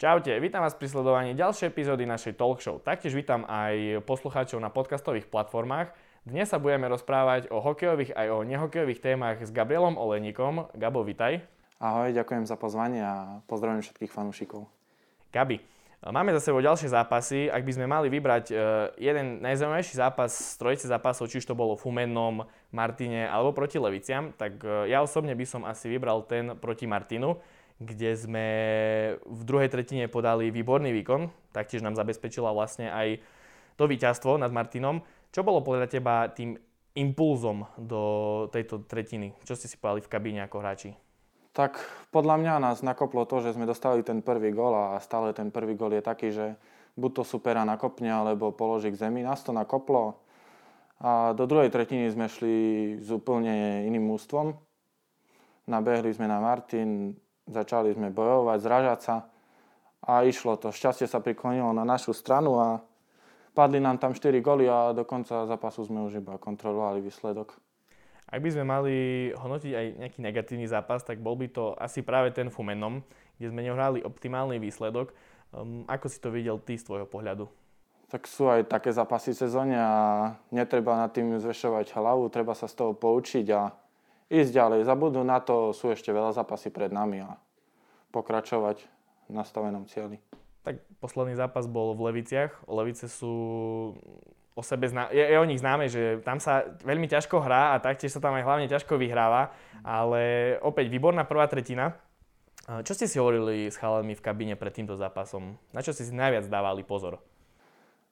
Čaute, vítam vás pri sledovaní ďalšej epizódy našej talk show. Taktiež vítam aj poslucháčov na podcastových platformách. Dnes sa budeme rozprávať o hokejových aj o nehokejových témach s Gabrielom Oleníkom. Gabo, vitaj. Ahoj, ďakujem za pozvanie a pozdravujem všetkých fanúšikov. Gabi, máme za sebou ďalšie zápasy. Ak by sme mali vybrať e, jeden najzaujímavejší zápas z trojice zápasov, či už to bolo v Humennom, Martine alebo proti Leviciam, tak e, ja osobne by som asi vybral ten proti Martinu kde sme v druhej tretine podali výborný výkon, taktiež nám zabezpečila vlastne aj to víťazstvo nad Martinom. Čo bolo podľa teba tým impulzom do tejto tretiny? Čo ste si povedali v kabíne ako hráči? Tak podľa mňa nás nakoplo to, že sme dostali ten prvý gol a stále ten prvý gol je taký, že buď to supera nakopne, alebo položí k zemi. Nás to nakoplo a do druhej tretiny sme šli s úplne iným mústvom. Nabehli sme na Martin, Začali sme bojovať, zražať sa a išlo to. Šťastie sa priklonilo na našu stranu a padli nám tam 4 goly a do konca zápasu sme už iba kontrolovali výsledok. Ak by sme mali hodnotiť aj nejaký negatívny zápas, tak bol by to asi práve ten Fumenom, kde sme nehrali optimálny výsledok. Um, ako si to videl ty z tvojho pohľadu? Tak sú aj také zápasy v sezóne a netreba nad tým zvešovať hlavu, treba sa z toho poučiť a ísť ďalej. Zabudnú na to, sú ešte veľa zápasy pred nami a pokračovať v nastavenom cieli. Tak posledný zápas bol v Leviciach. Levice sú o sebe zná... je, je o nich známe, že tam sa veľmi ťažko hrá a taktiež sa tam aj hlavne ťažko vyhráva, ale opäť výborná prvá tretina. Čo ste si hovorili s chalami v kabíne pred týmto zápasom? Na čo ste si najviac dávali pozor?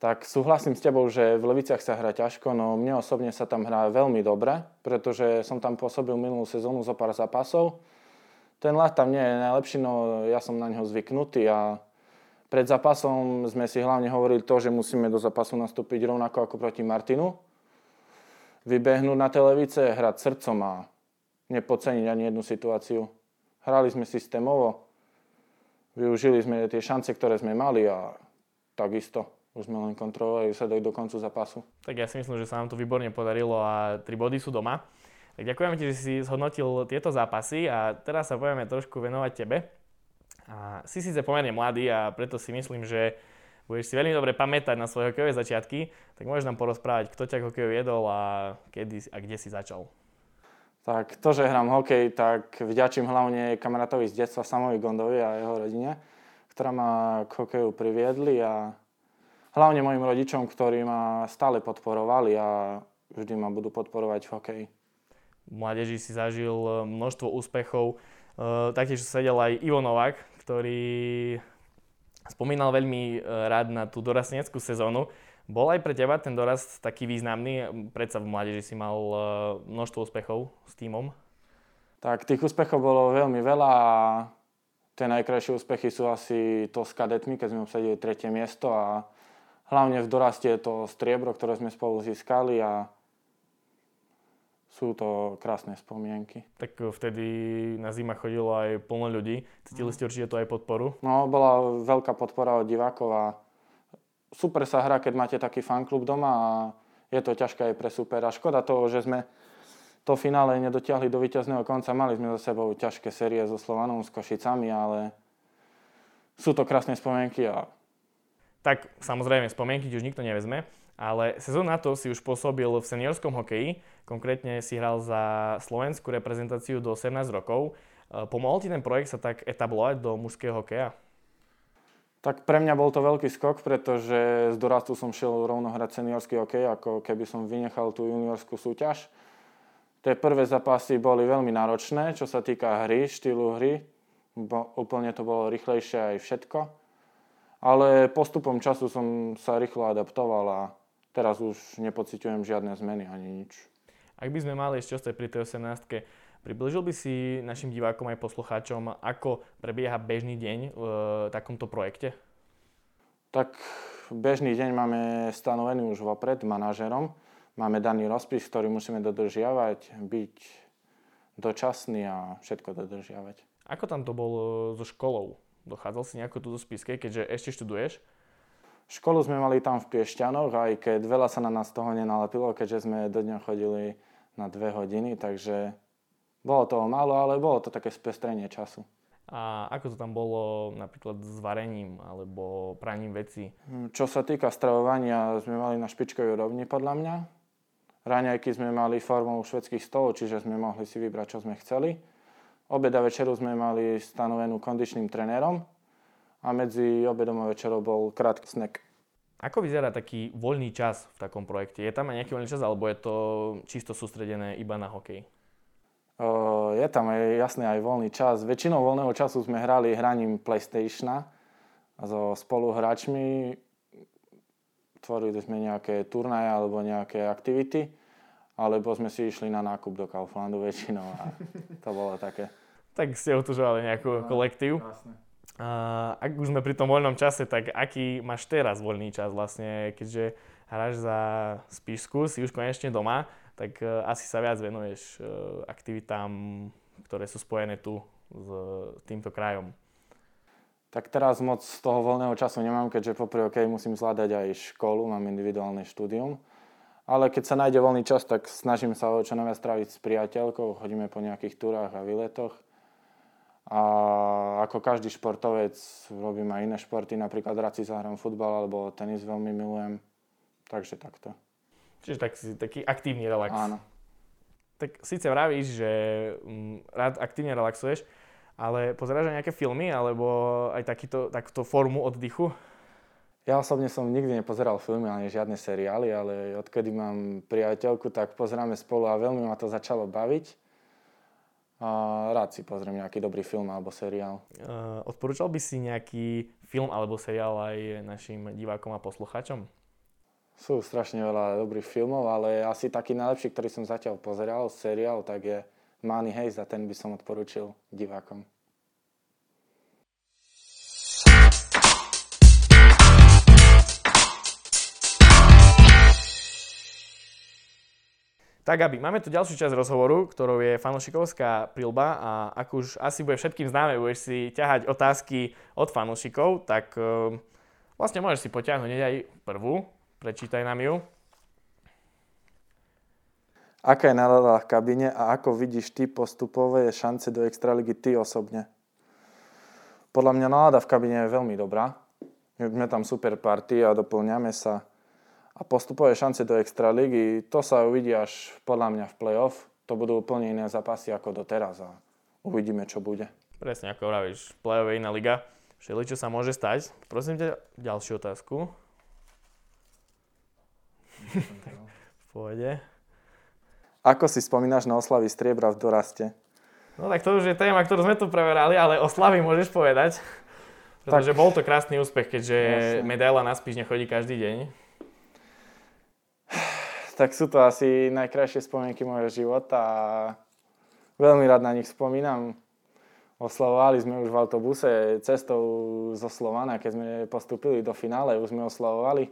tak súhlasím s tebou, že v Leviciach sa hrá ťažko, no mne osobne sa tam hrá veľmi dobre, pretože som tam pôsobil minulú sezónu zo pár zápasov. Ten ľad tam nie je najlepší, no ja som na neho zvyknutý a pred zápasom sme si hlavne hovorili to, že musíme do zápasu nastúpiť rovnako ako proti Martinu. Vybehnúť na televice, hrať srdcom a nepodceniť ani jednu situáciu. Hrali sme systémovo, využili sme tie šance, ktoré sme mali a takisto už sme len kontrolovali výsledok do koncu zápasu. Tak ja si myslím, že sa nám to výborne podarilo a tri body sú doma. Tak ďakujeme ti, že si zhodnotil tieto zápasy a teraz sa budeme trošku venovať tebe. A si síce pomerne mladý a preto si myslím, že budeš si veľmi dobre pamätať na svoje hokejové začiatky, tak môžeš nám porozprávať, kto ťa hokejov jedol a kedy a kde si začal. Tak to, že hrám hokej, tak vďačím hlavne kamarátovi z detstva Samovi Gondovi a jeho rodine, ktorá ma k hokeju priviedli a hlavne mojim rodičom, ktorí ma stále podporovali a vždy ma budú podporovať v hokeji. V mládeži si zažil e, množstvo úspechov. E, taktiež sedel aj Ivo Novák, ktorý spomínal veľmi e, rád na tú dorasteneckú sezónu. Bol aj pre teba ten dorast taký významný? Predsa v mládeži si mal množstvo úspechov s týmom. Tak tých úspechov bolo veľmi veľa a tie najkrajšie úspechy sú asi to s kadetmi, keď sme obsadili tretie miesto a hlavne v doraste je to striebro, ktoré sme spolu získali a sú to krásne spomienky. Tak vtedy na zima chodilo aj plno ľudí. Cítili ste určite to aj podporu? No, bola veľká podpora od divákov a super sa hrá, keď máte taký fanklub doma a je to ťažké aj pre supera. Škoda toho, že sme to finále nedotiahli do víťazného konca. Mali sme za sebou ťažké série so Slovanom, s Košicami, ale sú to krásne spomienky a tak samozrejme spomienky ti už nikto nevezme, ale sezónu na to si už pôsobil v seniorskom hokeji, konkrétne si hral za slovenskú reprezentáciu do 18 rokov. E, pomohol ti ten projekt sa tak etablovať do mužského hokeja? Tak pre mňa bol to veľký skok, pretože z dorastu som šiel rovno hrať seniorský hokej, ako keby som vynechal tú juniorskú súťaž. Tie prvé zápasy boli veľmi náročné, čo sa týka hry, štýlu hry. Bo, úplne to bolo rýchlejšie aj všetko ale postupom času som sa rýchlo adaptoval a teraz už nepociťujem žiadne zmeny ani nič. Ak by sme mali ešte ostať pri tej 18 približil by si našim divákom aj poslucháčom, ako prebieha bežný deň v takomto projekte? Tak bežný deň máme stanovený už vopred manažerom. Máme daný rozpis, ktorý musíme dodržiavať, byť dočasný a všetko dodržiavať. Ako tam to bolo so školou? Dochádzal si nejako tu do Spiskej, keďže ešte študuješ? Školu sme mali tam v Piešťanoch, aj keď veľa sa na nás toho nenalepilo, keďže sme do dňa chodili na dve hodiny, takže bolo toho málo, ale bolo to také spestrenie času. A ako to tam bolo napríklad s varením alebo praním veci? Hm, čo sa týka stravovania, sme mali na špičkovej úrovni podľa mňa. Raňajky sme mali formou švedských stolov, čiže sme mohli si vybrať, čo sme chceli. Obeda večeru sme mali stanovenú kondičným trénerom a medzi obedom a večerou bol krátky snack. Ako vyzerá taký voľný čas v takom projekte? Je tam aj nejaký voľný čas, alebo je to čisto sústredené iba na hokej? je tam aj jasný aj voľný čas. Väčšinou voľného času sme hrali hraním PlayStationa so spoluhráčmi. Tvorili sme nejaké turnaje alebo nejaké aktivity, alebo sme si išli na nákup do Kauflandu väčšinou a to bolo také. tak ste utužovali nejakú no, kolektív. Ak už sme pri tom voľnom čase, tak aký máš teraz voľný čas vlastne, keďže hráš za Spišsku, si už konečne doma, tak uh, asi sa viac venuješ uh, aktivitám, ktoré sú spojené tu s týmto krajom. Tak teraz moc toho voľného času nemám, keďže popri OK musím zvládať aj školu, mám individuálne štúdium. Ale keď sa nájde voľný čas, tak snažím sa ho čo najviac stráviť s priateľkou, chodíme po nejakých túrach a výletoch. A ako každý športovec robím aj iné športy, napríklad rád si zahrám futbal alebo tenis veľmi milujem. Takže takto. Čiže tak, taký aktívny relax. Áno. Tak síce vravíš, že mm, rád aktívne relaxuješ, ale pozeráš aj nejaké filmy alebo aj takýto, takúto formu oddychu? Ja osobne som nikdy nepozeral filmy ani žiadne seriály, ale odkedy mám priateľku, tak pozeráme spolu a veľmi ma to začalo baviť. A rád si pozriem nejaký dobrý film alebo seriál. Uh, odporúčal by si nejaký film alebo seriál aj našim divákom a poslucháčom? Sú strašne veľa dobrých filmov, ale asi taký najlepší, ktorý som zatiaľ pozeral, seriál, tak je Money Heist a ten by som odporučil divákom. Tak, aby máme tu ďalšiu časť rozhovoru, ktorou je fanúšikovská prilba a ak už asi bude všetkým známe, budeš si ťahať otázky od fanúšikov, tak uh, vlastne môžeš si potiahnuť aj prvú. Prečítaj nám ju. Aká je nálada v kabine a ako vidíš ty postupové šance do Extraligy ty osobne? Podľa mňa nálada v kabine je veľmi dobrá. Sme tam super party a doplňame sa. A postupové šance do Extraligy, to sa uvidí až podľa mňa v play-off. To budú úplne iné zápasy ako doteraz a uvidíme, čo bude. Presne ako hovoríš, play-off je iná liga. Všeli, čo sa môže stať. Prosím ťa, ďalšiu otázku. v pohode. Ako si spomínaš na oslavy striebra v doraste? No tak to už je téma, ktorú sme tu preverali, ale oslavy môžeš povedať. Pretože tak. bol to krásny úspech, keďže Jasne. medaila na spíš nechodí každý deň. Tak sú to asi najkrajšie spomienky môjho života a veľmi rád na nich spomínam. Oslavovali sme už v autobuse cestou zo Slovana, keď sme postupili do finále, už sme oslavovali.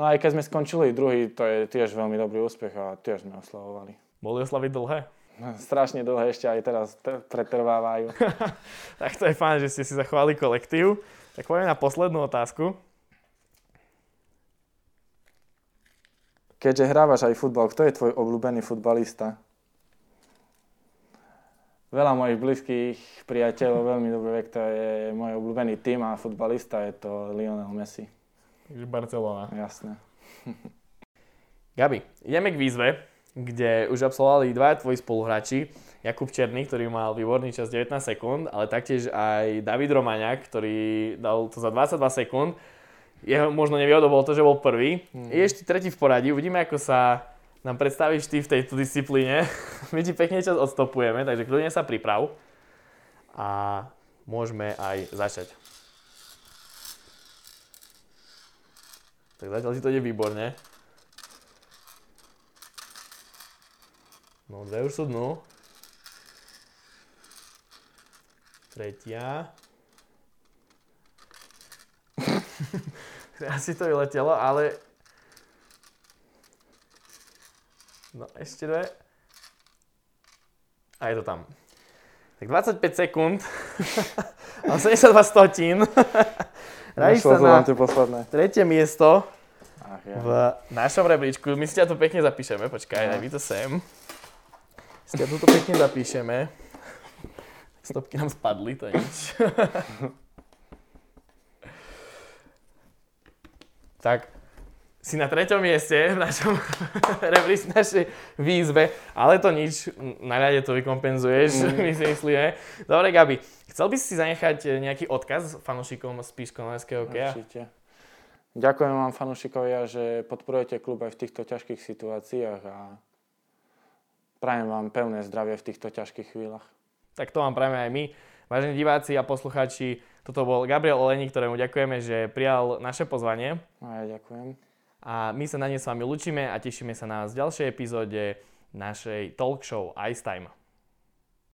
No aj keď sme skončili druhý, to je tiež veľmi dobrý úspech a tiež sme oslavovali. Boli oslavy dlhé? No, strašne dlhé, ešte aj teraz t- pretrvávajú. tak to je fajn, že ste si zachovali kolektív. Tak poďme na poslednú otázku. Keďže hrávaš aj futbal, kto je tvoj obľúbený futbalista? Veľa mojich blízkych priateľov veľmi dobre vie, kto je môj obľúbený tým a futbalista je to Lionel Messi. Takže Barcelona. Jasné. Gabi, ideme k výzve, kde už absolvovali dva tvoji spoluhráči. Jakub Černý, ktorý mal výborný čas 19 sekúnd, ale taktiež aj David Romaňák, ktorý dal to za 22 sekúnd. Jeho možno nevýhodou bolo to, že bol prvý. Mm. Je ešte tretí v poradí. Uvidíme, ako sa nám predstavíš ty v tejto disciplíne. My ti pekne čas odstopujeme, takže kľudne sa priprav. A môžeme aj začať. Tak zatiaľ si to ide výborne. No, dve už sú dnu. Tretia. Asi to vyletelo, ale... No, ešte dve. A je to tam. Tak 25 sekúnd. a 72 stotín. Radíš sa na tretie miesto Ach, ja. v našom rebríčku. My si ťa tu pekne zapíšeme. Počkaj, daj to sem. Si ťa tu pekne zapíšeme. Stopky nám spadli, to je nič. Tak, si na treťom mieste v našom rebríčku našej výzve, ale to nič, na rade to vykompenzuješ, mm. my si myslíme. Dobre, Gabi, chcel by si zanechať nejaký odkaz fanúšikom z Píškonovského hokeja? Určite. Ďakujem vám fanúšikovia, že podporujete klub aj v týchto ťažkých situáciách a prajem vám pevné zdravie v týchto ťažkých chvíľach. Tak to vám prajeme aj my. Vážení diváci a poslucháči, toto bol Gabriel Olení, ktorému ďakujeme, že prijal naše pozvanie. A ja ďakujem. A my sa na ne s vami lučíme a tešíme sa na vás v ďalšej epizóde našej talk show Ice Time.